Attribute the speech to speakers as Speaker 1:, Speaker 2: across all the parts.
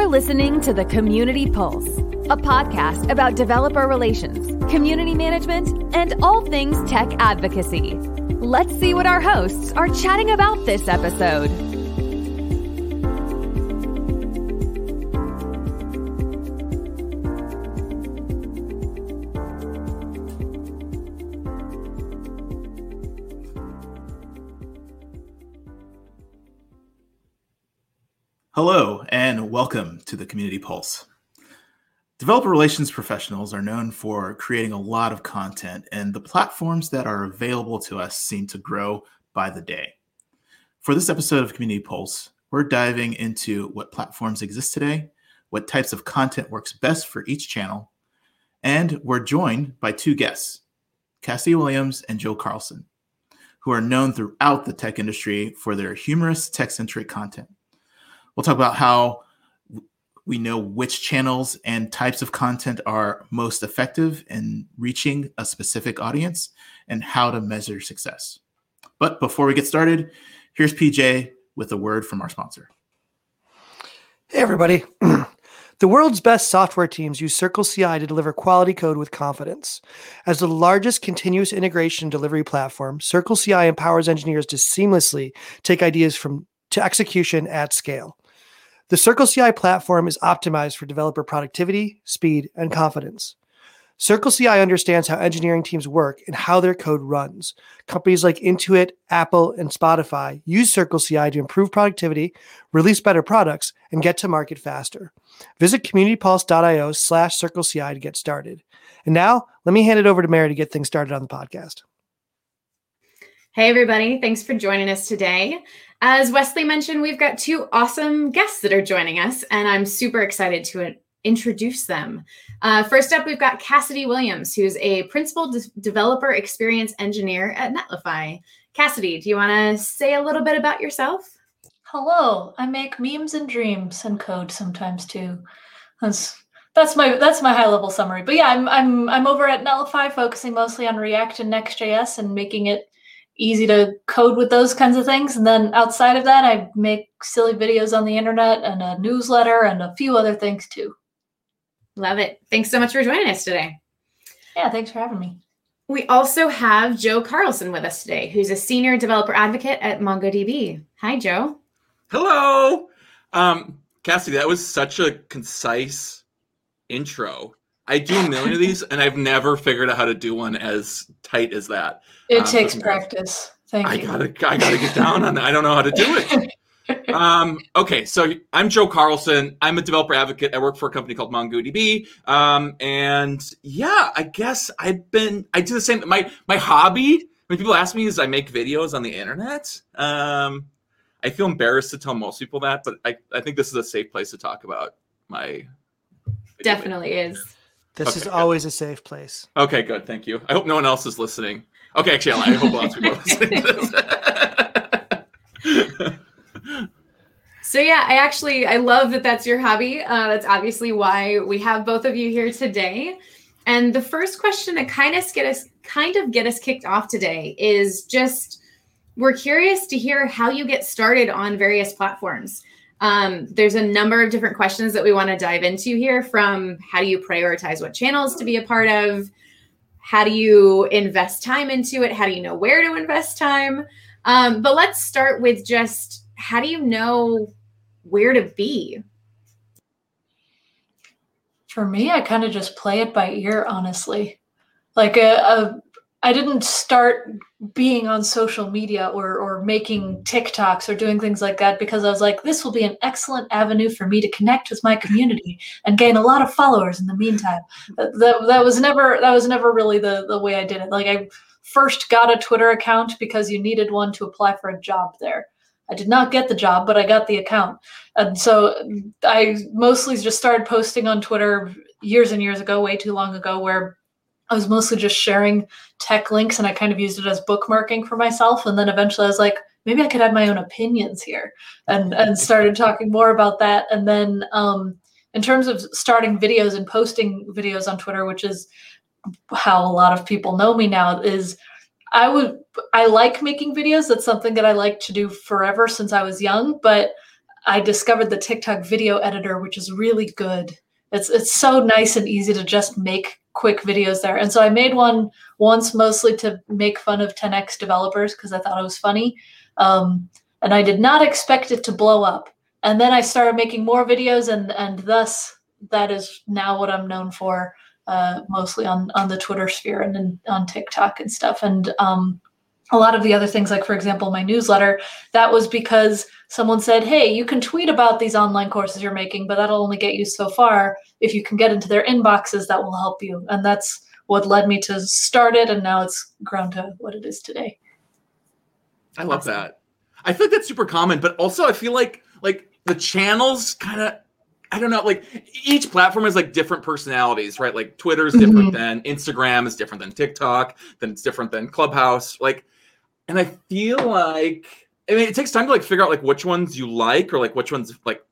Speaker 1: You're listening to the Community Pulse, a podcast about developer relations, community management, and all things tech advocacy. Let's see what our hosts are chatting about this episode.
Speaker 2: To the Community Pulse. Developer relations professionals are known for creating a lot of content, and the platforms that are available to us seem to grow by the day. For this episode of Community Pulse, we're diving into what platforms exist today, what types of content works best for each channel, and we're joined by two guests, Cassie Williams and Joe Carlson, who are known throughout the tech industry for their humorous tech centric content. We'll talk about how we know which channels and types of content are most effective in reaching a specific audience and how to measure success. But before we get started, here's PJ with a word from our sponsor.
Speaker 3: Hey, everybody. the world's best software teams use Circle CI to deliver quality code with confidence. As the largest continuous integration delivery platform, Circle CI empowers engineers to seamlessly take ideas from to execution at scale. The Circle CI platform is optimized for developer productivity, speed, and confidence. Circle CI understands how engineering teams work and how their code runs. Companies like Intuit, Apple, and Spotify use Circle CI to improve productivity, release better products, and get to market faster. Visit communitypulse.io slash Circle CI to get started. And now, let me hand it over to Mary to get things started on the podcast.
Speaker 4: Hey, everybody. Thanks for joining us today. As Wesley mentioned, we've got two awesome guests that are joining us, and I'm super excited to introduce them. Uh, first up, we've got Cassidy Williams, who's a principal de- developer experience engineer at Netlify. Cassidy, do you want to say a little bit about yourself?
Speaker 5: Hello, I make memes and dreams and code sometimes too. That's that's my that's my high level summary. But yeah, I'm I'm I'm over at Netlify, focusing mostly on React and Next.js and making it easy to code with those kinds of things. And then outside of that, I make silly videos on the internet and a newsletter and a few other things too.
Speaker 4: Love it. Thanks so much for joining us today.
Speaker 5: Yeah, thanks for having me.
Speaker 4: We also have Joe Carlson with us today, who's a senior developer advocate at MongoDB. Hi, Joe.
Speaker 6: Hello. Um, Cassidy, that was such a concise intro. I do a million of these, and I've never figured out how to do one as tight as that.
Speaker 5: It um, takes practice. Thank
Speaker 6: I
Speaker 5: you.
Speaker 6: gotta, I gotta get down on that. I don't know how to do it. um, okay, so I'm Joe Carlson. I'm a developer advocate. I work for a company called MongoDB. Um, and yeah, I guess I've been. I do the same. My my hobby. When people ask me, is I make videos on the internet. Um, I feel embarrassed to tell most people that, but I, I think this is a safe place to talk about my.
Speaker 4: Definitely is.
Speaker 3: This okay, is good. always a safe place.
Speaker 6: Okay, good. Thank you. I hope no one else is listening. Okay, actually, I hope lots of people are listening to
Speaker 4: this. so yeah, I actually I love that that's your hobby. Uh, that's obviously why we have both of you here today. And the first question to kind of get us kind of get us kicked off today is just we're curious to hear how you get started on various platforms. Um, there's a number of different questions that we want to dive into here from how do you prioritize what channels to be a part of? How do you invest time into it? How do you know where to invest time? Um, but let's start with just how do you know where to be?
Speaker 5: For me, I kind of just play it by ear, honestly. Like a, a I didn't start being on social media or or making TikToks or doing things like that because I was like, this will be an excellent avenue for me to connect with my community and gain a lot of followers in the meantime. That, that, was never that was never really the the way I did it. Like I first got a Twitter account because you needed one to apply for a job there. I did not get the job, but I got the account. And so I mostly just started posting on Twitter years and years ago, way too long ago, where I was mostly just sharing tech links and I kind of used it as bookmarking for myself. And then eventually I was like, maybe I could add my own opinions here and, and started talking more about that. And then um, in terms of starting videos and posting videos on Twitter, which is how a lot of people know me now, is I would I like making videos. That's something that I like to do forever since I was young, but I discovered the TikTok video editor, which is really good. It's it's so nice and easy to just make quick videos there. And so I made one once mostly to make fun of 10x developers because I thought it was funny. Um, and I did not expect it to blow up. And then I started making more videos, and and thus that is now what I'm known for, uh, mostly on on the Twitter sphere and then on TikTok and stuff. And um, a lot of the other things, like for example, my newsletter, that was because someone said, "Hey, you can tweet about these online courses you're making, but that'll only get you so far. If you can get into their inboxes, that will help you." And that's what led me to start it, and now it's grown to what it is today.
Speaker 6: I love that. I feel like that's super common, but also I feel like like the channels kind of I don't know, like each platform has like different personalities, right? Like Twitter is different mm-hmm. than Instagram is different than TikTok, then it's different than Clubhouse. Like, and I feel like I mean it takes time to like figure out like which ones you like or like which ones like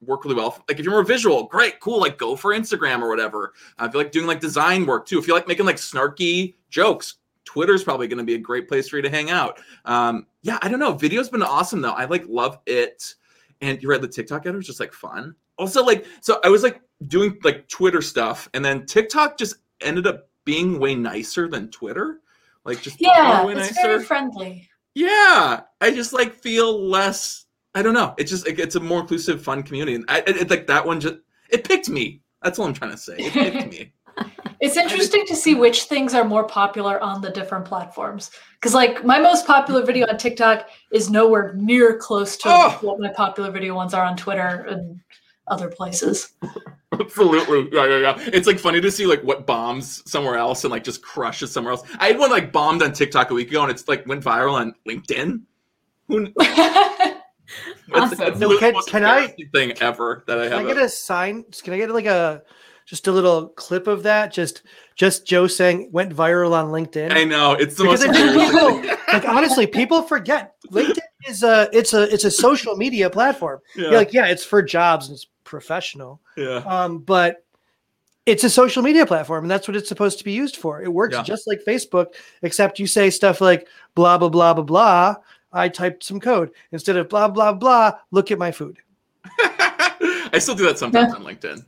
Speaker 6: work really well. Like if you're more visual, great, cool, like go for Instagram or whatever. I feel like doing like design work too, if you like making like snarky jokes, Twitter's probably going to be a great place for you to hang out. Um, yeah, I don't know. Video's been awesome though. I like love it. And you read the TikTok editor was just like fun. Also, like, so I was like doing like Twitter stuff, and then TikTok just ended up being way nicer than Twitter. Like just
Speaker 5: yeah, oh, way it's nicer. very friendly.
Speaker 6: Yeah, I just like feel less. I don't know. It's just it's a more inclusive, fun community, and I, it, like that one just it picked me. That's all I'm trying to say. It picked me.
Speaker 5: It's interesting to see which things are more popular on the different platforms. Because, like, my most popular video on TikTok is nowhere near close to oh. what my popular video ones are on Twitter and other places.
Speaker 6: Absolutely. Yeah, yeah, yeah. It's like funny to see like what bombs somewhere else and like just crushes somewhere else. I had one like bombed on TikTok a week ago and it's like went viral on LinkedIn. Who
Speaker 3: awesome. no, can, can I
Speaker 6: thing ever that I have?
Speaker 3: Can I get a, a sign? Can I get like a just a little clip of that. Just just Joe saying went viral on LinkedIn.
Speaker 6: I know it's the because most
Speaker 3: people, like honestly, people forget LinkedIn is a it's a it's a social media platform. Yeah. like yeah, it's for jobs and it's professional.
Speaker 6: Yeah.
Speaker 3: Um, but it's a social media platform and that's what it's supposed to be used for. It works yeah. just like Facebook, except you say stuff like blah blah blah blah blah. I typed some code instead of blah blah blah. Look at my food.
Speaker 6: I still do that sometimes on LinkedIn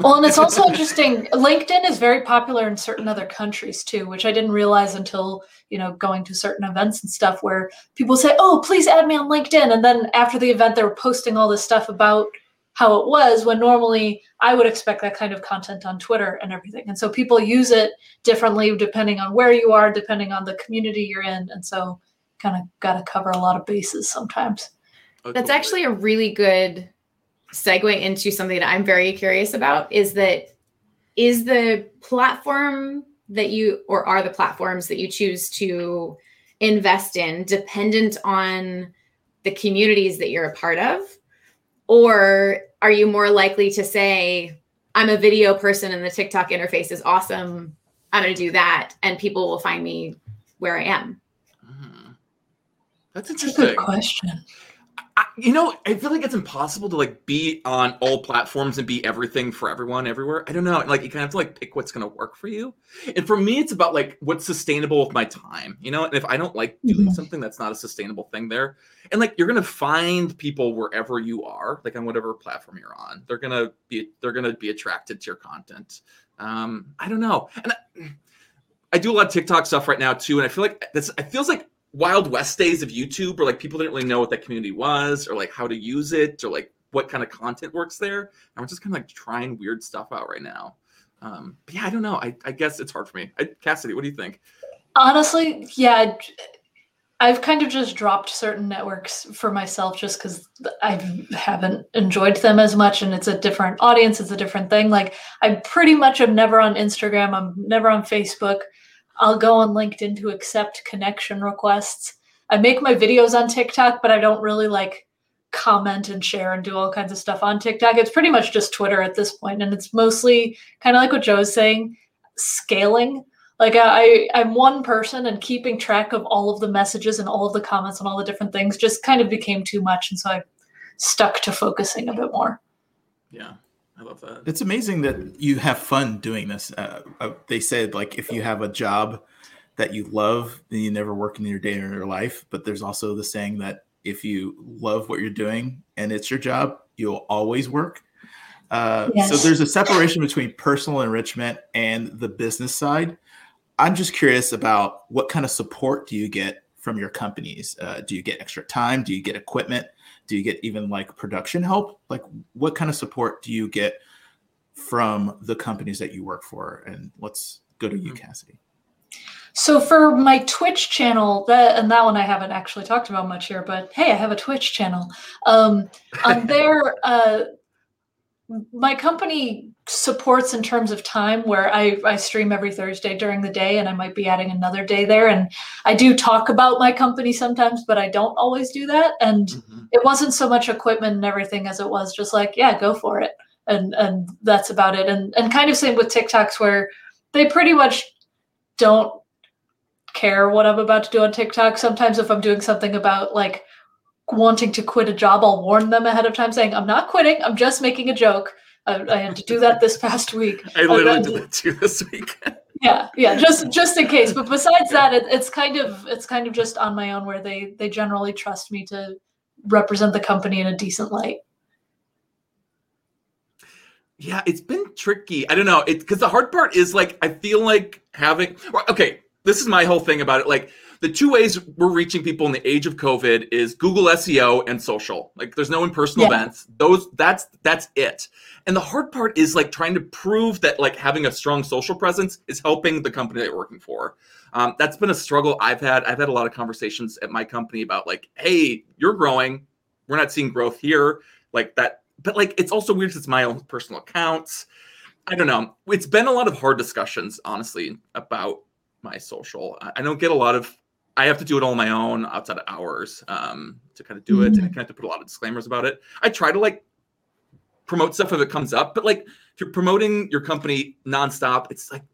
Speaker 5: well, and it's also interesting. LinkedIn is very popular in certain other countries too, which I didn't realize until you know going to certain events and stuff where people say, "Oh, please add me on LinkedIn," and then after the event, they were posting all this stuff about how it was when normally I would expect that kind of content on Twitter and everything. And so people use it differently depending on where you are, depending on the community you're in, and so kind of got to cover a lot of bases sometimes.
Speaker 4: That's actually a really good segue into something that I'm very curious about is that is the platform that you or are the platforms that you choose to invest in dependent on the communities that you're a part of or are you more likely to say i'm a video person and the tiktok interface is awesome. I'm going to do that and people will find me where i am.
Speaker 6: Mm-hmm. that's interesting
Speaker 5: That's a good question
Speaker 6: I, you know, I feel like it's impossible to like be on all platforms and be everything for everyone everywhere. I don't know. Like you kind of have to like pick what's going to work for you. And for me, it's about like what's sustainable with my time. You know, and if I don't like doing mm-hmm. something that's not a sustainable thing there, and like you're going to find people wherever you are, like on whatever platform you're on, they're going to be they're going to be attracted to your content. Um, I don't know, and I, I do a lot of TikTok stuff right now too, and I feel like this. It feels like Wild West days of YouTube, where like people didn't really know what that community was, or like how to use it, or like what kind of content works there. And we're just kind of like trying weird stuff out right now. Um, but yeah, I don't know. I, I guess it's hard for me. I, Cassidy, what do you think?
Speaker 5: Honestly, yeah, I've kind of just dropped certain networks for myself just because I haven't enjoyed them as much, and it's a different audience. It's a different thing. Like I pretty much am never on Instagram. I'm never on Facebook. I'll go on LinkedIn to accept connection requests. I make my videos on TikTok, but I don't really like comment and share and do all kinds of stuff on TikTok. It's pretty much just Twitter at this point, and it's mostly kind of like what Joe's saying, scaling. Like uh, I, I'm one person, and keeping track of all of the messages and all of the comments and all the different things just kind of became too much, and so I stuck to focusing a bit more.
Speaker 6: Yeah. I love that.
Speaker 2: It's amazing that you have fun doing this. Uh, uh, they said like if you have a job that you love, then you never work in your day or your life. But there's also the saying that if you love what you're doing and it's your job, you'll always work. Uh, yes. So there's a separation between personal enrichment and the business side. I'm just curious about what kind of support do you get from your companies? Uh, do you get extra time? Do you get equipment? Do you get even like production help? Like, what kind of support do you get from the companies that you work for? And let's go to you, mm-hmm. Cassidy.
Speaker 5: So for my Twitch channel, that and that one I haven't actually talked about much here, but hey, I have a Twitch channel. Um, on there, uh, my company supports in terms of time where I, I stream every Thursday during the day and I might be adding another day there. And I do talk about my company sometimes, but I don't always do that. And mm-hmm. it wasn't so much equipment and everything as it was just like, yeah, go for it. And and that's about it. And and kind of same with TikToks where they pretty much don't care what I'm about to do on TikTok. Sometimes if I'm doing something about like wanting to quit a job, I'll warn them ahead of time saying, I'm not quitting, I'm just making a joke. I, I had to do that this past week.
Speaker 6: I literally did that too this week.
Speaker 5: yeah, yeah, just just in case. But besides that, it, it's kind of it's kind of just on my own where they they generally trust me to represent the company in a decent light.
Speaker 6: Yeah, it's been tricky. I don't know. It because the hard part is like I feel like having okay, this is my whole thing about it. Like the two ways we're reaching people in the age of COVID is Google SEO and social. Like there's no in-person yeah. events. Those that's that's it. And the hard part is like trying to prove that like having a strong social presence is helping the company that you're working for. Um, that's been a struggle I've had. I've had a lot of conversations at my company about like, hey, you're growing. We're not seeing growth here. Like that, but like it's also weird because it's my own personal accounts. I don't know. It's been a lot of hard discussions, honestly, about my social. I don't get a lot of I have to do it all on my own outside of hours um, to kind of do it, mm-hmm. and I kind of have to put a lot of disclaimers about it. I try to like promote stuff if it comes up, but like if you're promoting your company nonstop, it's like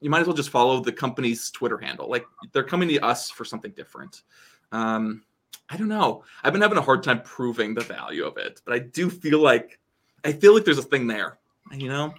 Speaker 6: you might as well just follow the company's Twitter handle. Like they're coming to us for something different. Um, I don't know. I've been having a hard time proving the value of it, but I do feel like I feel like there's a thing there. You know,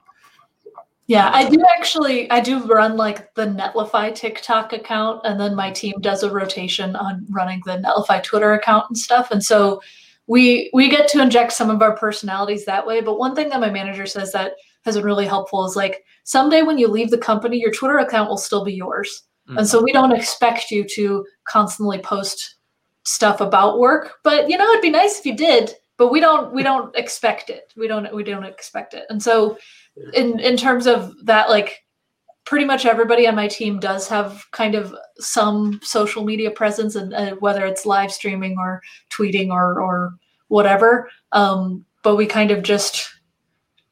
Speaker 5: yeah, I do actually. I do run like the Netlify TikTok account, and then my team does a rotation on running the Netlify Twitter account and stuff. And so we we get to inject some of our personalities that way. But one thing that my manager says that has been really helpful is like someday when you leave the company, your Twitter account will still be yours, mm-hmm. and so we don't expect you to constantly post stuff about work. But you know, it'd be nice if you did. But we don't. We don't expect it. We don't. We don't expect it. And so in in terms of that like pretty much everybody on my team does have kind of some social media presence and uh, whether it's live streaming or tweeting or or whatever. Um, but we kind of just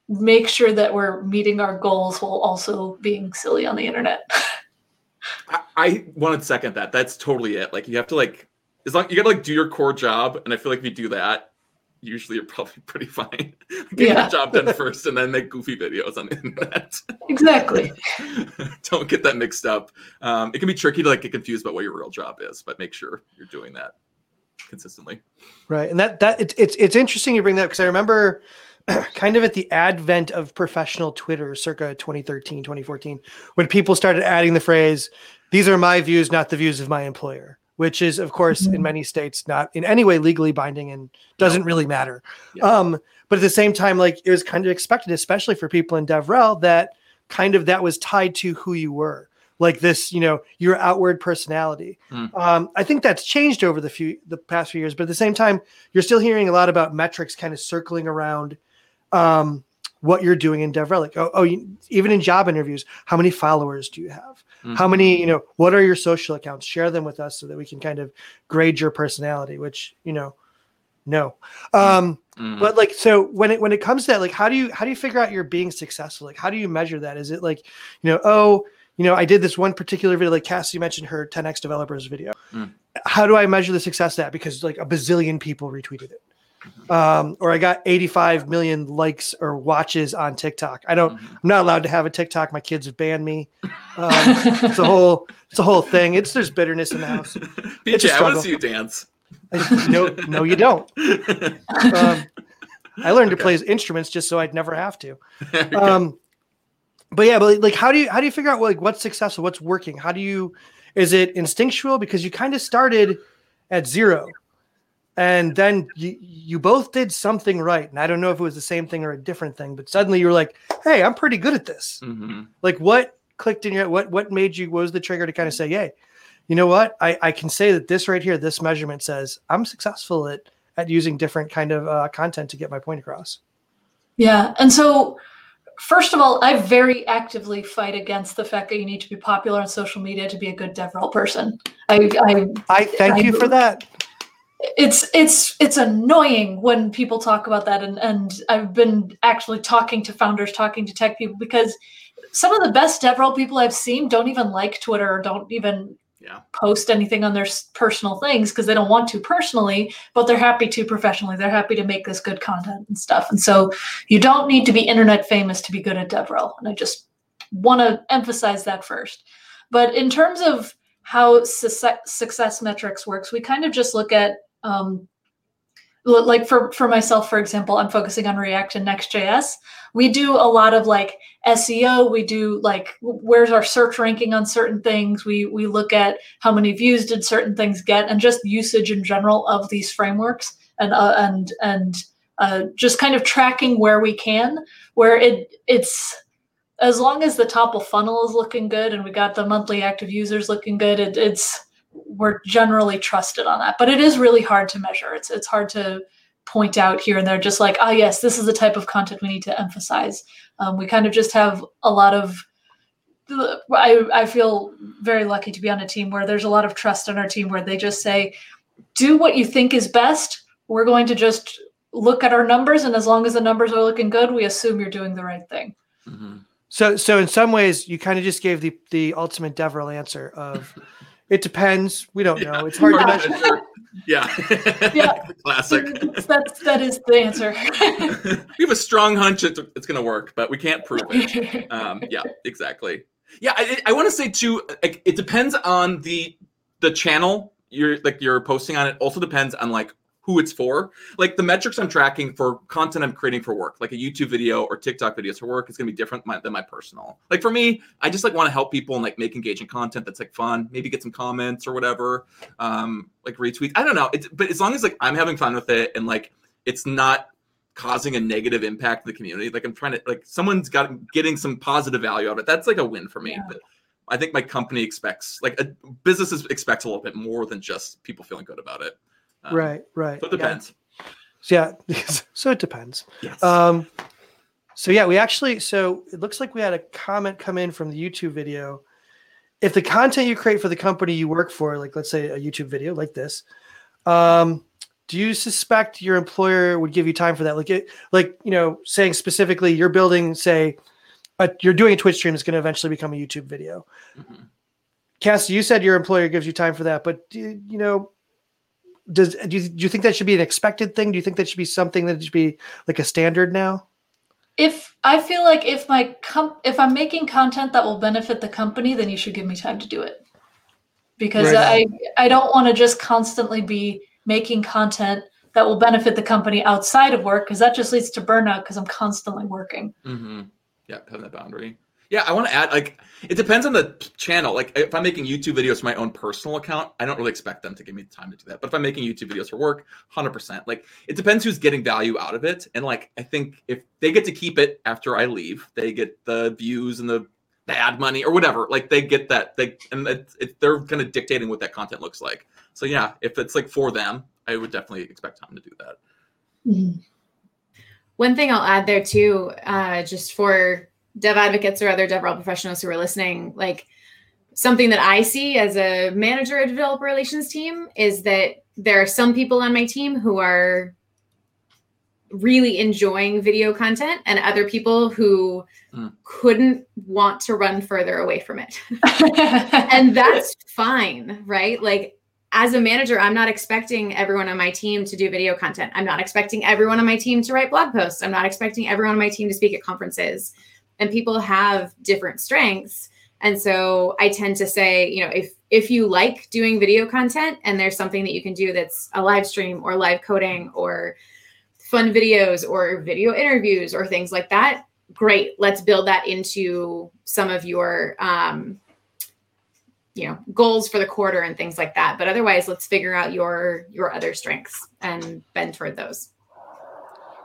Speaker 5: make sure that we're meeting our goals while also being silly on the internet.
Speaker 6: I, I want to second that. That's totally it. Like you have to like as long you gotta like do your core job and i feel like if you do that usually you're probably pretty fine. Get yeah. your job done first and then make goofy videos on the internet.
Speaker 5: Exactly.
Speaker 6: Don't get that mixed up. Um, it can be tricky to like get confused about what your real job is, but make sure you're doing that consistently.
Speaker 3: Right. And that that it's it's it's interesting you bring that up because I remember kind of at the advent of professional Twitter circa 2013, 2014, when people started adding the phrase, these are my views, not the views of my employer which is of course mm-hmm. in many states not in any way legally binding and doesn't really matter. Yeah. Um, but at the same time, like it was kind of expected, especially for people in DevRel, that kind of that was tied to who you were, like this, you know, your outward personality. Mm. Um, I think that's changed over the few the past few years, but at the same time, you're still hearing a lot about metrics kind of circling around um, what you're doing in DevRel. Like, oh, oh you, even in job interviews, how many followers do you have? Mm-hmm. How many, you know, what are your social accounts? Share them with us so that we can kind of grade your personality, which, you know, no. Um, mm-hmm. but like so when it when it comes to that, like how do you how do you figure out you're being successful? Like how do you measure that? Is it like, you know, oh, you know, I did this one particular video, like Cassie mentioned her 10x developers video. Mm. How do I measure the success of that? Because like a bazillion people retweeted it um, or I got 85 million likes or watches on TikTok. I don't. Mm-hmm. I'm not allowed to have a TikTok. My kids have banned me. Um, it's a whole. It's a whole thing. It's there's bitterness in the house.
Speaker 6: PJ, I want to see you dance.
Speaker 3: I, no, no, you don't. Um, I learned okay. to play instruments just so I'd never have to. Um, but yeah, but like, how do you how do you figure out like what's successful, what's working? How do you? Is it instinctual because you kind of started at zero? And then you you both did something right and i don't know if it was the same thing or a different thing but suddenly you were like hey i'm pretty good at this
Speaker 6: hmm
Speaker 3: like what clicked in your what what made you what was the trigger to kind of say hey you know what i i can say that this right here this measurement says i'm successful at at using different kind of uh, content to get my point across
Speaker 5: Yeah. And so, first of all, I very actively fight against the fact that you need to be popular on social media to be a good DevRel person. I, I
Speaker 3: i thank you for that
Speaker 5: it's it's it's annoying when people talk about that and and I've been actually talking to founders talking to tech people because some of the best DevRel people I've seen don't even like Twitter or don't even
Speaker 6: Yeah.
Speaker 5: post anything on their personal things because they don't want to personally but they're happy to professionally. They're happy to make this good content and stuff. And so you don't need to be internet famous to be good at DevRel and I just want to emphasize that first. But in terms of how success, success metrics works we kind of just look at um, like for for myself for example i'm focusing on react and next.js we do a lot of like seo we do like where's our search ranking on certain things? We we look at how many views did certain things get and just usage in general of these frameworks and uh, and and uh, just kind of tracking where we can where it it's as long as the top of funnel is looking good and we got the monthly active users looking good it, it's we're generally trusted on that but it is really hard to measure. It's it's hard to point out here and there just like ah yes this is the type of content we need to emphasize. Um, we kind of just have a lot of I, I feel very lucky to be on a team where there's a lot of trust on our team where they just say do what you think is best. We're going to just look at our numbers and as long as the numbers are looking good we assume you're doing the right thing.
Speaker 6: Hmm
Speaker 3: So, so in some ways, you kind of just gave the the ultimate DevRel answer of, it depends. We don't know. It's hard to measure.
Speaker 6: Yeah.
Speaker 5: Yeah.
Speaker 6: Classic.
Speaker 5: that's that is the answer
Speaker 6: we have a strong hunch it's, it's going to work, but we can't prove it. Um, yeah, exactly. Yeah, I, I want to say too. Like, it depends on the the channel you're like you're posting on. It also depends on like who it's for. Like the metrics I'm tracking for content I'm creating for work, like a YouTube video or TikTok videos for work, is gonna be different my, than my personal. Like for me, I just like want to help people and like make engaging content that's like fun. Maybe get some comments or whatever, um, like retweets. I don't know. It's but as long as like I'm having fun with it and like it's not causing a negative impact in the community. Like I'm trying to like someone's got getting some positive value out of it. That's like a win for me.
Speaker 5: Yeah.
Speaker 6: But I think my company expects like a, businesses expect a little bit more than just people feeling good about it. Um,
Speaker 3: Right, right.
Speaker 6: So it
Speaker 3: Yeah.
Speaker 6: depends.
Speaker 3: Yeah. so it depends.
Speaker 6: Yes.
Speaker 3: Um, so yeah, we actually so it looks like we had a comment come in from the YouTube video. If the content you create for the company you work for, like let's say a YouTube video like this, um, do you suspect your employer would give you time for that? Like it, like you know, saying specifically, you're building, say, a, you're doing a Twitch stream is going to eventually become a YouTube video.
Speaker 6: Mhm.
Speaker 3: Cass, you said your employer gives you time for that, but do, you know, does do you, do you think that should be an expected thing? Do you think that should be something that should be like a standard now?
Speaker 5: if I feel like if my com- if I'm making content that will benefit the company, then you should give me time to do it. Because
Speaker 3: Right.
Speaker 5: I I don't want to just constantly be making content that will benefit the company outside of work because that just leads to burnout because I'm constantly working.
Speaker 6: Mm-hmm. Yeah, having that boundary. Yeah, I want to add like it depends on the channel. Like if I'm making YouTube videos for my own personal account, I don't really expect them to give me the time to do that. But if I'm making YouTube videos for work, hundred percent. Like it depends who's getting value out of it. And like I think if they get to keep it after I leave, they get the views and the the ad money or whatever. Like they get that. They and it, it, they're kind of dictating what that content looks like. So yeah, if it's like for them, I would definitely expect time to do that.
Speaker 4: One thing I'll add there too, uh, just for dev advocates or other DevRel professionals who are listening, like something that I see as a manager of developer relations team is that there are some people on my team who are really enjoying video content and other people who
Speaker 6: Mm.
Speaker 4: couldn't want to run further away from it. and that's fine, right? Like as a manager, I'm not expecting everyone on my team to do video content. I'm not expecting everyone on my team to write blog posts. I'm not expecting everyone on my team to speak at conferences. And people have different strengths. And so I tend to say, you know, if if you like doing video content and there's something that you can do that's a live stream or live coding or fun videos or video interviews or things like that, great. Let's build that into some of your um, you know goals for the quarter and things like that but otherwise let's figure out your your other strengths and bend toward those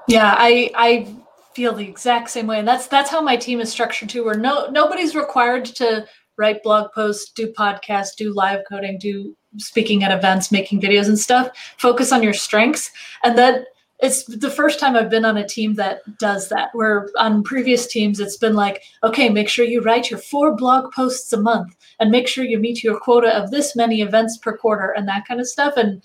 Speaker 5: yeah i i feel the exact same way and that's that's how my team is structured too where no nobody's required to write blog posts do podcasts do live coding do speaking at events making videos and stuff focus on your strengths and then it's the first time I've been on a team that does that. Where on previous teams, it's been like, okay, make sure you write your four blog posts a month and make sure you meet your quota of this many events per quarter and that kind of stuff. And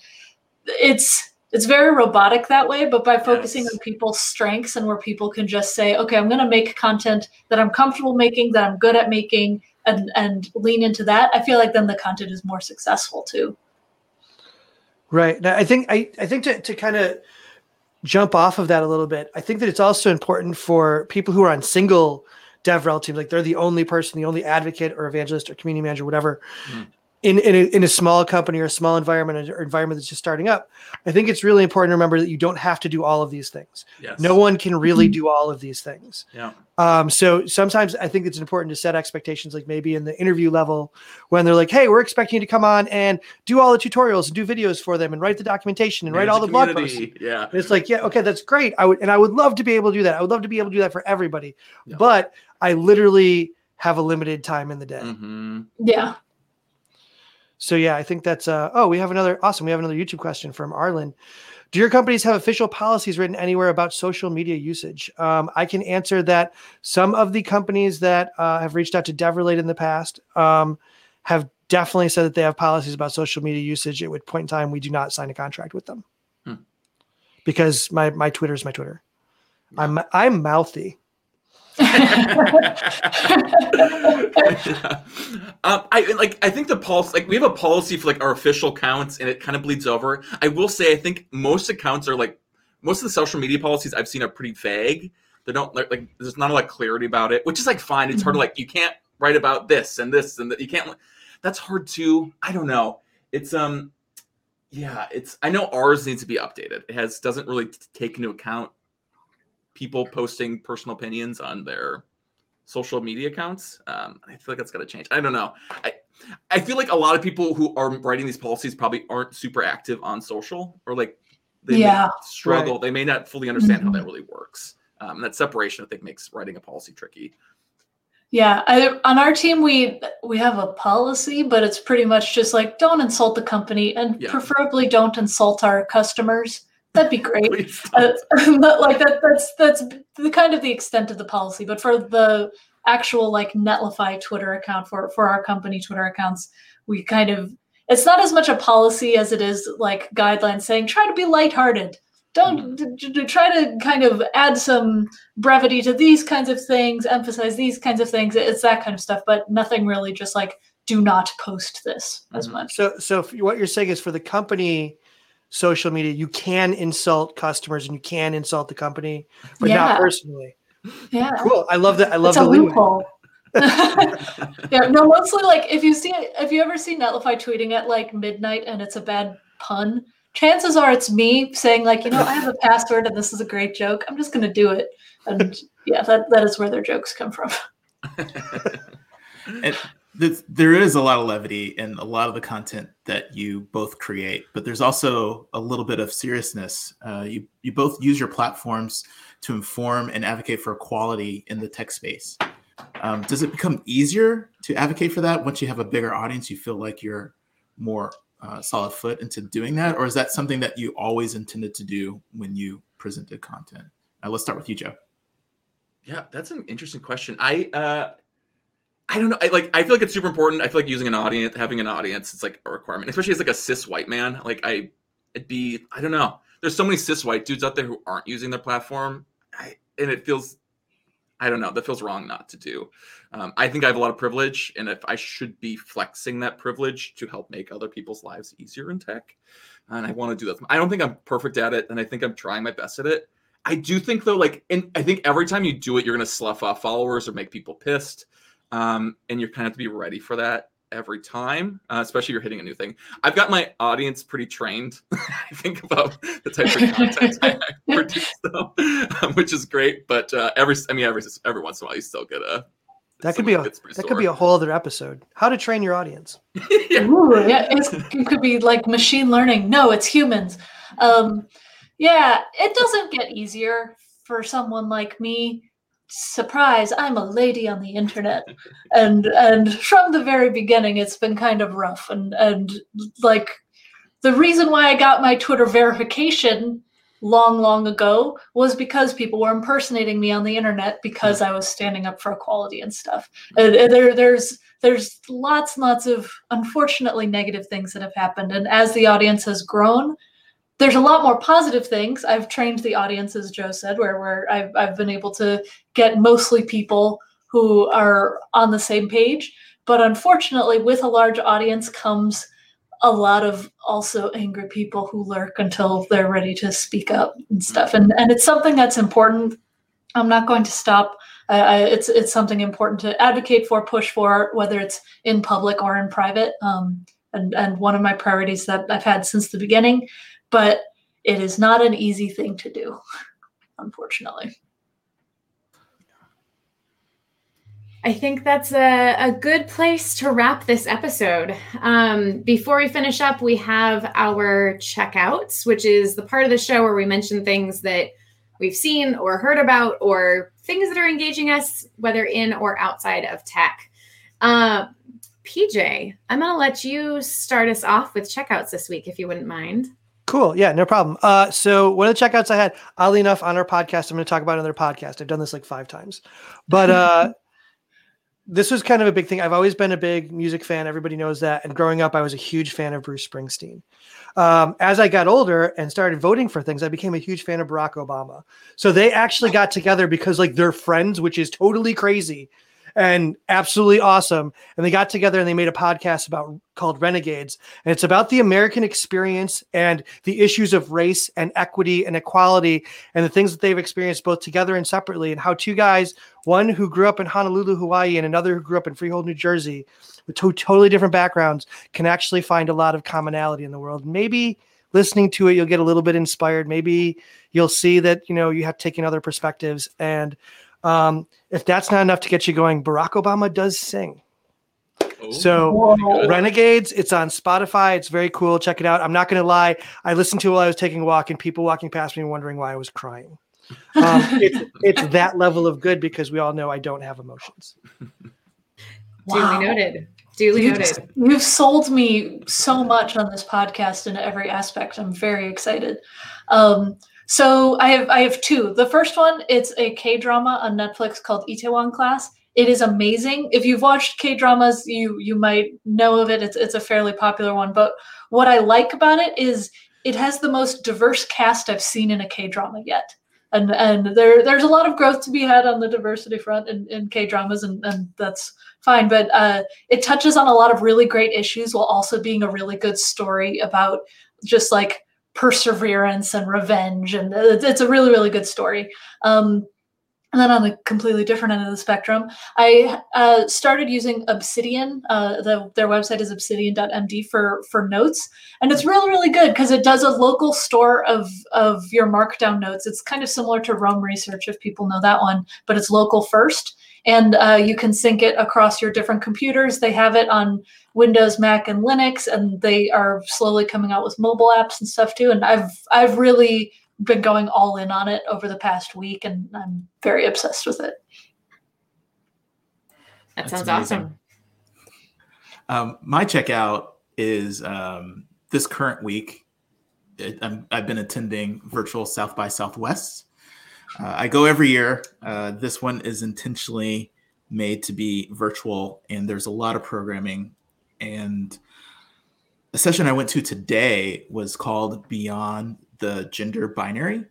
Speaker 5: it's it's very robotic that way, but by focusing yes. on people's strengths and where people can just say, okay, I'm going to make content that I'm comfortable making, that I'm good at making, and and lean into that, I feel like then the content is more successful too.
Speaker 3: Right. Now, I think I I think to to kind of jump off of that a little bit, I think that it's also important for people who are on single DevRel teams, like they're the only person, the only advocate or evangelist or community manager, whatever, mm in in a, in a small company or a small environment or environment that's just starting up, I think it's really important to remember that you don't have to do all of these things. Yes. No one can really mm-hmm. do all of these things.
Speaker 6: Yeah.
Speaker 3: Um, so sometimes I think it's important to set expectations, like maybe in the interview level, when they're like, "Hey, we're expecting you to come on and do all the tutorials and do videos for them and write the documentation and Manage write all the, the blog posts."
Speaker 6: Yeah.
Speaker 3: And it's like, yeah, okay, that's great. I would and I would love to be able to do that. I would love to be able to do that for everybody, yeah. but I literally have a limited time in the day.
Speaker 6: Mm-hmm.
Speaker 5: Yeah.
Speaker 3: So yeah, I think that's uh oh, we have another awesome. We have another YouTube question from Arlen. Do your companies have official policies written anywhere about social media usage? Um, I can answer that. Some of the companies that uh, have reached out to DevRelate in the past um, have definitely said that they have policies about social media usage. At which point in time, we do not sign a contract with them hmm. because my my Twitter is my Twitter. I'm I'm mouthy.
Speaker 6: um, I like. I think the pulse. Like we have a policy for like our official accounts, and it kind of bleeds over. I will say, I think most accounts are like most of the social media policies I've seen are pretty vague. They don't like, like there's not a lot of clarity about it, which is like fine. It's mm-hmm. hard to like you can't write about this and this and that. You can't. That's hard too. I don't know. It's um. Yeah, it's. I know ours needs to be updated. It has doesn't really take into account people posting personal opinions on their social media accounts. Um, I feel like that's got to change. I don't know. I I feel like a lot of people who are writing these policies probably aren't super active on social or like they
Speaker 5: yeah,
Speaker 6: struggle. Right. They may not fully understand mm-hmm. how that really works. Um, and that separation, I think, makes writing a policy tricky.
Speaker 5: Yeah, I, on our team we we have a policy, but it's pretty much just like don't insult the company and yeah. preferably don't insult our customers. That'd be great. Uh, but like that, that's that's the kind of the extent of the policy. But for the actual like Netlify Twitter account for for our company Twitter accounts, we kind of it's not as much a policy as it is like guidelines saying try to be lighthearted. Don't mm-hmm. d- d- try to kind of add some brevity to these kinds of things, emphasize these kinds of things. It's that kind of stuff, but nothing really just like do not post this mm-hmm. as much.
Speaker 3: So, so what you're saying is for the company social media, you can insult customers and you can insult the company, but yeah. not personally.
Speaker 5: Yeah.
Speaker 3: Cool. I love that. I love
Speaker 5: it's
Speaker 3: the
Speaker 5: loophole. yeah, no, mostly like if you see if you ever see Netlify tweeting at like midnight and it's a bad pun, chances are it's me saying like, you know, I have a password and this is a great joke. I'm just gonna do it. And yeah, that that is where their jokes come from.
Speaker 2: and there is a lot of levity in a lot of the content that you both create, but there's also a little bit of seriousness. Uh, you you both use your platforms to inform and advocate for equality in the tech space. Um, does it become easier to advocate for that once you have a bigger audience? You feel like you're more uh, solid foot into doing that, or is that something that you always intended to do when you presented content? Uh, let's start with you, Joe.
Speaker 6: Yeah, that's an interesting question. I uh, I don't know. I like. I feel like it's super important. I feel like using an audience, having an audience, it's like a requirement, especially as like a cis white man. Like I, it'd be. I don't know. There's so many cis white dudes out there who aren't using their platform, I, and it feels. I don't know. That feels wrong not to do. Um, I think I have a lot of privilege, and if I should be flexing that privilege to help make other people's lives easier in tech, and I want to do that. I don't think I'm perfect at it, and I think I'm trying my best at it. I do think though, like, and I think every time you do it, you're to slough off followers or make people pissed um, and you kind of have to be ready for that every time, uh, especially you're hitting a new thing. I've got my audience pretty trained. I think about the type of content I produce, though, um, which is great. But uh, every, I mean, every every once in a while, you still get a
Speaker 3: That could be a that could be a whole other episode. How to train your audience.
Speaker 5: yeah, Ooh, yeah it could be like machine learning. No, it's humans. Um, yeah, it doesn't get easier for someone like me. Surprise! I'm a lady on the internet, and and from the very beginning, it's been kind of rough. And and like the reason why I got my Twitter verification long, long ago was because people were impersonating me on the internet because I was standing up for equality and stuff. And, and there, there's there's lots and lots of unfortunately negative things that have happened. And as the audience has grown, there's a lot more positive things. I've trained the audience, as Joe said, where where I've I've been able to get mostly people who are on the same page. But unfortunately, with a large audience comes a lot of also angry people who lurk until they're ready to speak up and stuff. And and it's something that's important. I'm not going to stop. I, it's it's something important to advocate for, push for, whether it's in public or in private. Um, and and one of my priorities that I've had since the beginning. But it is not an easy thing to do, unfortunately.
Speaker 4: I think that's a, a good place to wrap this episode. Um, before we finish up, we have our checkouts, which is the part of the show where we mention things that we've seen or heard about or things that are engaging us, whether in or outside of tech. Uh, PJ, I'm going to let you start us off with checkouts this week, if you wouldn't mind.
Speaker 3: Cool. Yeah, no problem. Uh, so one of the checkouts I had, oddly enough, on our podcast, I'm going to talk about another podcast. I've done this like five times, but uh, this was kind of a big thing. I've always been a big music fan. Everybody knows that. And growing up, I was a huge fan of Bruce Springsteen. Um, as I got older and started voting for things, I became a huge fan of Barack Obama. So they actually got together because like they're friends, which is totally crazy and absolutely awesome. And they got together and they made a podcast about called Renegades, and it's about the American experience and the issues of race and equity and equality and the things that they've experienced both together and separately, and how two guys, one who grew up in Honolulu, Hawaii, and another who grew up in Freehold, New Jersey, with two totally different backgrounds, can actually find a lot of commonality in the world. Maybe listening to it, you'll get a little bit inspired. Maybe you'll see that you know you have taken other perspectives and um, if that's not enough to get you going, Barack Obama does sing. Oh, so Renegades, it's on Spotify. It's very cool. Check it out. I'm not going to lie. I listened to it while I was taking a walk, and people walking past me wondering why I was crying. Um, it's, it's that level of good because we all know I don't have emotions.
Speaker 4: Wow. Duly noted. Duly
Speaker 5: you've,
Speaker 4: noted.
Speaker 5: You've sold me so much on this podcast in every aspect. I'm very excited. Um, so I have I have two. The first one, it's a K drama on Netflix called Itaewon Class. It is amazing. If you've watched K dramas, you you might know of it. It's it's a fairly popular one. But what I like about it is it has the most diverse cast I've seen in a K drama yet. And and there there's a lot of growth to be had on the diversity front in, in K dramas, and, and that's fine. But uh, it touches on a lot of really great issues while also being a really good story about just like perseverance and revenge and it's a really really good story. Um, and then on the completely different end of the spectrum i uh, started using obsidian uh, the, their website is obsidian.md for for notes. And it's really really good because it does a local store of of your markdown notes. It's kind of similar to Roam Research if people know that one but it's local first and uh, you can sync it across your different computers. They have it on Windows, Mac, and Linux, and they are slowly coming out with mobile apps and stuff too. And I've I've really been going all in on it over the past week, and I'm very obsessed with it.
Speaker 4: That That's sounds amazing. awesome.
Speaker 2: Um, my checkout is um, this current week. It, i have been attending virtual South by Southwest uh, I go every year. Uh, this one is intentionally made to be virtual, and there's a lot of programming. And a session I went to today was called Beyond the Gender Binary,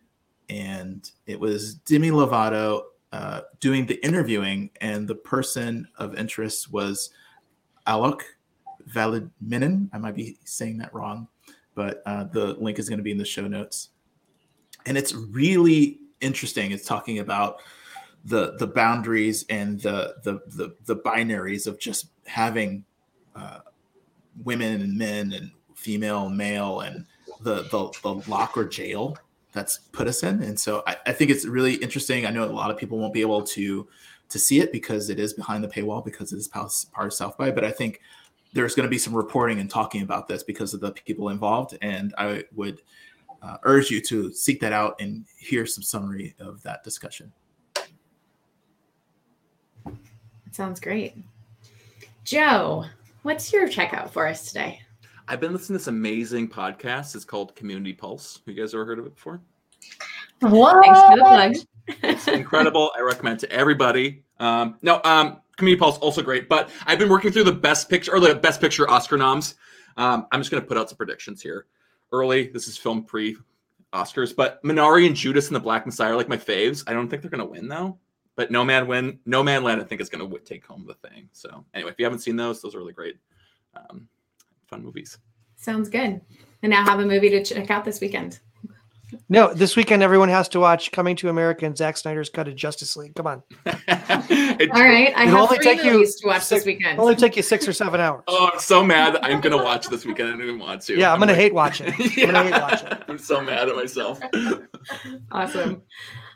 Speaker 2: and it was Demi Lovato uh, doing the interviewing, and the person of interest was Alok Valiminen. I might be saying that wrong, but uh, the link is going to be in the show notes. And it's really interesting. It's talking about the the boundaries and the the the, the binaries of just having uh, women and men and female and male and the, the the lock or jail that's put us in. And so I, I think it's really interesting. I know a lot of people won't be able to to see it because it is behind the paywall because it is part of South by. But I think there's going to be some reporting and talking about this because of the people involved, and I would uh, urge you to seek that out and hear some summary of that discussion.
Speaker 4: Sounds great. Joe, what's your checkout for us today?
Speaker 6: I've been listening to this amazing podcast. It's called Community Pulse. You guys ever heard of it before?
Speaker 5: What?
Speaker 4: Thanks for the plug.
Speaker 6: it's incredible. I recommend to everybody. Um, no, um, Community Pulse also great. But I've been working through the best picture or the best picture Oscar noms. Um, I'm just going to put out some predictions here. Early, this is film pre Oscars, but Minari and Judas and the Black Messiah are like my faves. I don't think they're to win though. But No Man Win, Nomadland, I think is to take home the thing. So anyway, if you haven't seen those, those are really great, um, fun movies.
Speaker 4: Sounds good. And now have a movie to check out this weekend.
Speaker 3: No, this weekend everyone has to watch Coming to America and Zack Snyder's cut of Justice League. Come on.
Speaker 4: All right, I have three movies to watch
Speaker 3: six,
Speaker 4: this weekend.
Speaker 3: Only take you six or seven hours.
Speaker 6: Oh, I'm so mad. I'm gonna watch this weekend. I don't even want to.
Speaker 3: Yeah, I'm, I'm gonna like, hate watch it.
Speaker 6: I'm yeah, gonna hate watch it. I'm so mad at myself.
Speaker 4: awesome.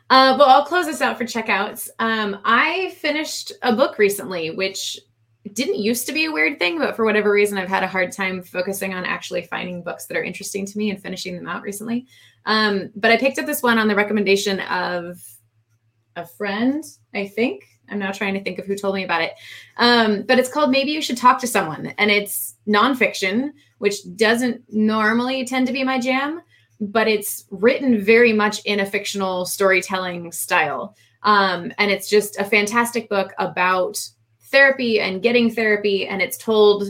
Speaker 4: Uh, well, I'll close this out for checkouts. Um, I finished a book recently, which didn't used to be a weird thing, but for whatever reason, I've had a hard time focusing on actually finding books that are interesting to me and finishing them out recently. Um, but I picked up this one on the recommendation of a friend, I think. I'm now trying to think of who told me about it. Um, but it's called Maybe You Should Talk to Someone, and it's nonfiction, which doesn't normally tend to be my jam, but it's written very much in a fictional storytelling style. Um, and it's just a fantastic book about therapy and getting therapy, and it's told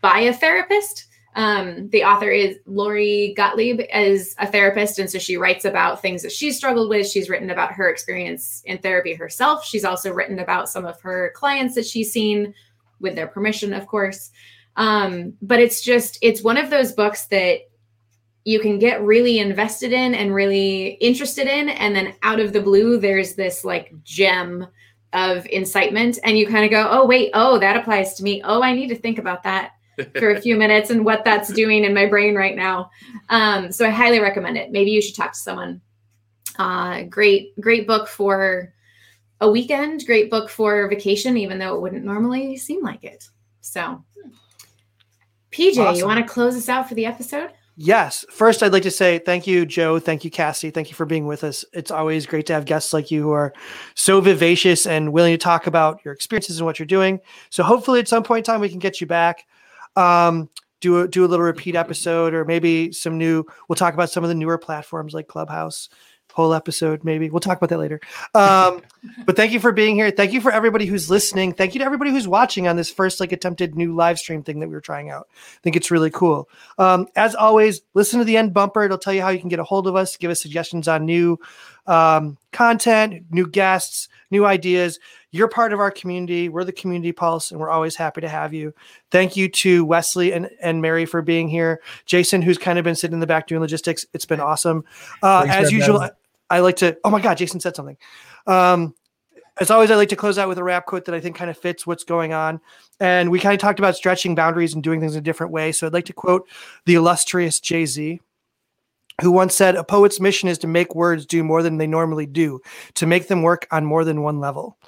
Speaker 4: by a therapist. Um, the author is Lori Gottlieb as a therapist, and so she writes about things that she's struggled with. She's written about her experience in therapy herself. She's also written about some of her clients that she's seen with their permission, of course. Um, but it's just it's one of those books that you can get really invested in and really interested in, and then out of the blue, there's this like gem of incitement and you kind of go oh wait oh that applies to me oh i need to think about that for a few minutes and what that's doing in my brain right now um, so i highly recommend it maybe you should talk to someone uh, great great book for a weekend great book for vacation even though it wouldn't normally seem like it so pj awesome. you want to close us out for the episode
Speaker 3: Yes. First, I'd like to say thank you, Joe. Thank you, Cassie. Thank you for being with us. It's always great to have guests like you who are so vivacious and willing to talk about your experiences and what you're doing. So hopefully, at some point in time, we can get you back. Um, do a, do a little repeat episode, or maybe some new. We'll talk about some of the newer platforms like Clubhouse whole episode maybe. We'll talk about that later. Um, but thank you for being here. Thank you for everybody who's listening. Thank you to everybody who's watching on this first like attempted new live stream thing that we were trying out. I think it's really cool. Um, as always listen to the end bumper. It'll tell you how you can get a hold of us. Give us suggestions on new um, content new guests new ideas you're part of our community. We're the Community Pulse, and we're always happy to have you. Thank you to Wesley and, and Mary for being here. Jason, who's kind of been sitting in the back doing logistics, it's been awesome. Uh, as usual, I, I, like to. Oh my God, Jason said something. Um, as always, I like to close out with a rap quote that I think kind of fits what's going on. And we kind of talked about stretching boundaries and doing things in a different way. So I'd like to quote the illustrious Jay Z who once said, A poet's mission is to make words do more than they normally do, to make them work on more than one level.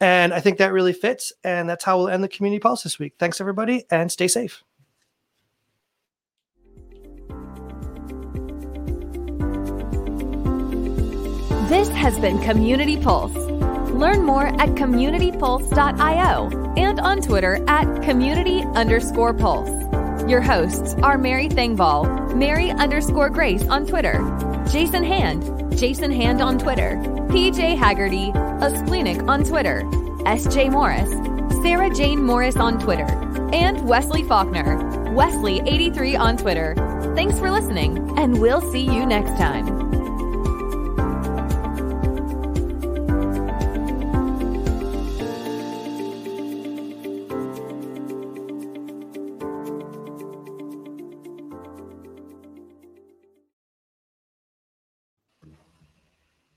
Speaker 3: And I think that really fits. And that's how we'll end the community pulse this week. Thanks, everybody, and stay safe.
Speaker 1: This has been Community Pulse. Learn more at communitypulse.io and on Twitter at community underscore pulse. Your hosts are Mary Thengvall, Mary underscore Grace on Twitter, Jason Hand, Jason Hand on Twitter, PJ Hagerty, a splenic on Twitter, SJ Morris, Sarah Jane Morris on Twitter, and Wesley Faulkner, Wesley83 on Twitter. Thanks for listening, and we'll see you next time.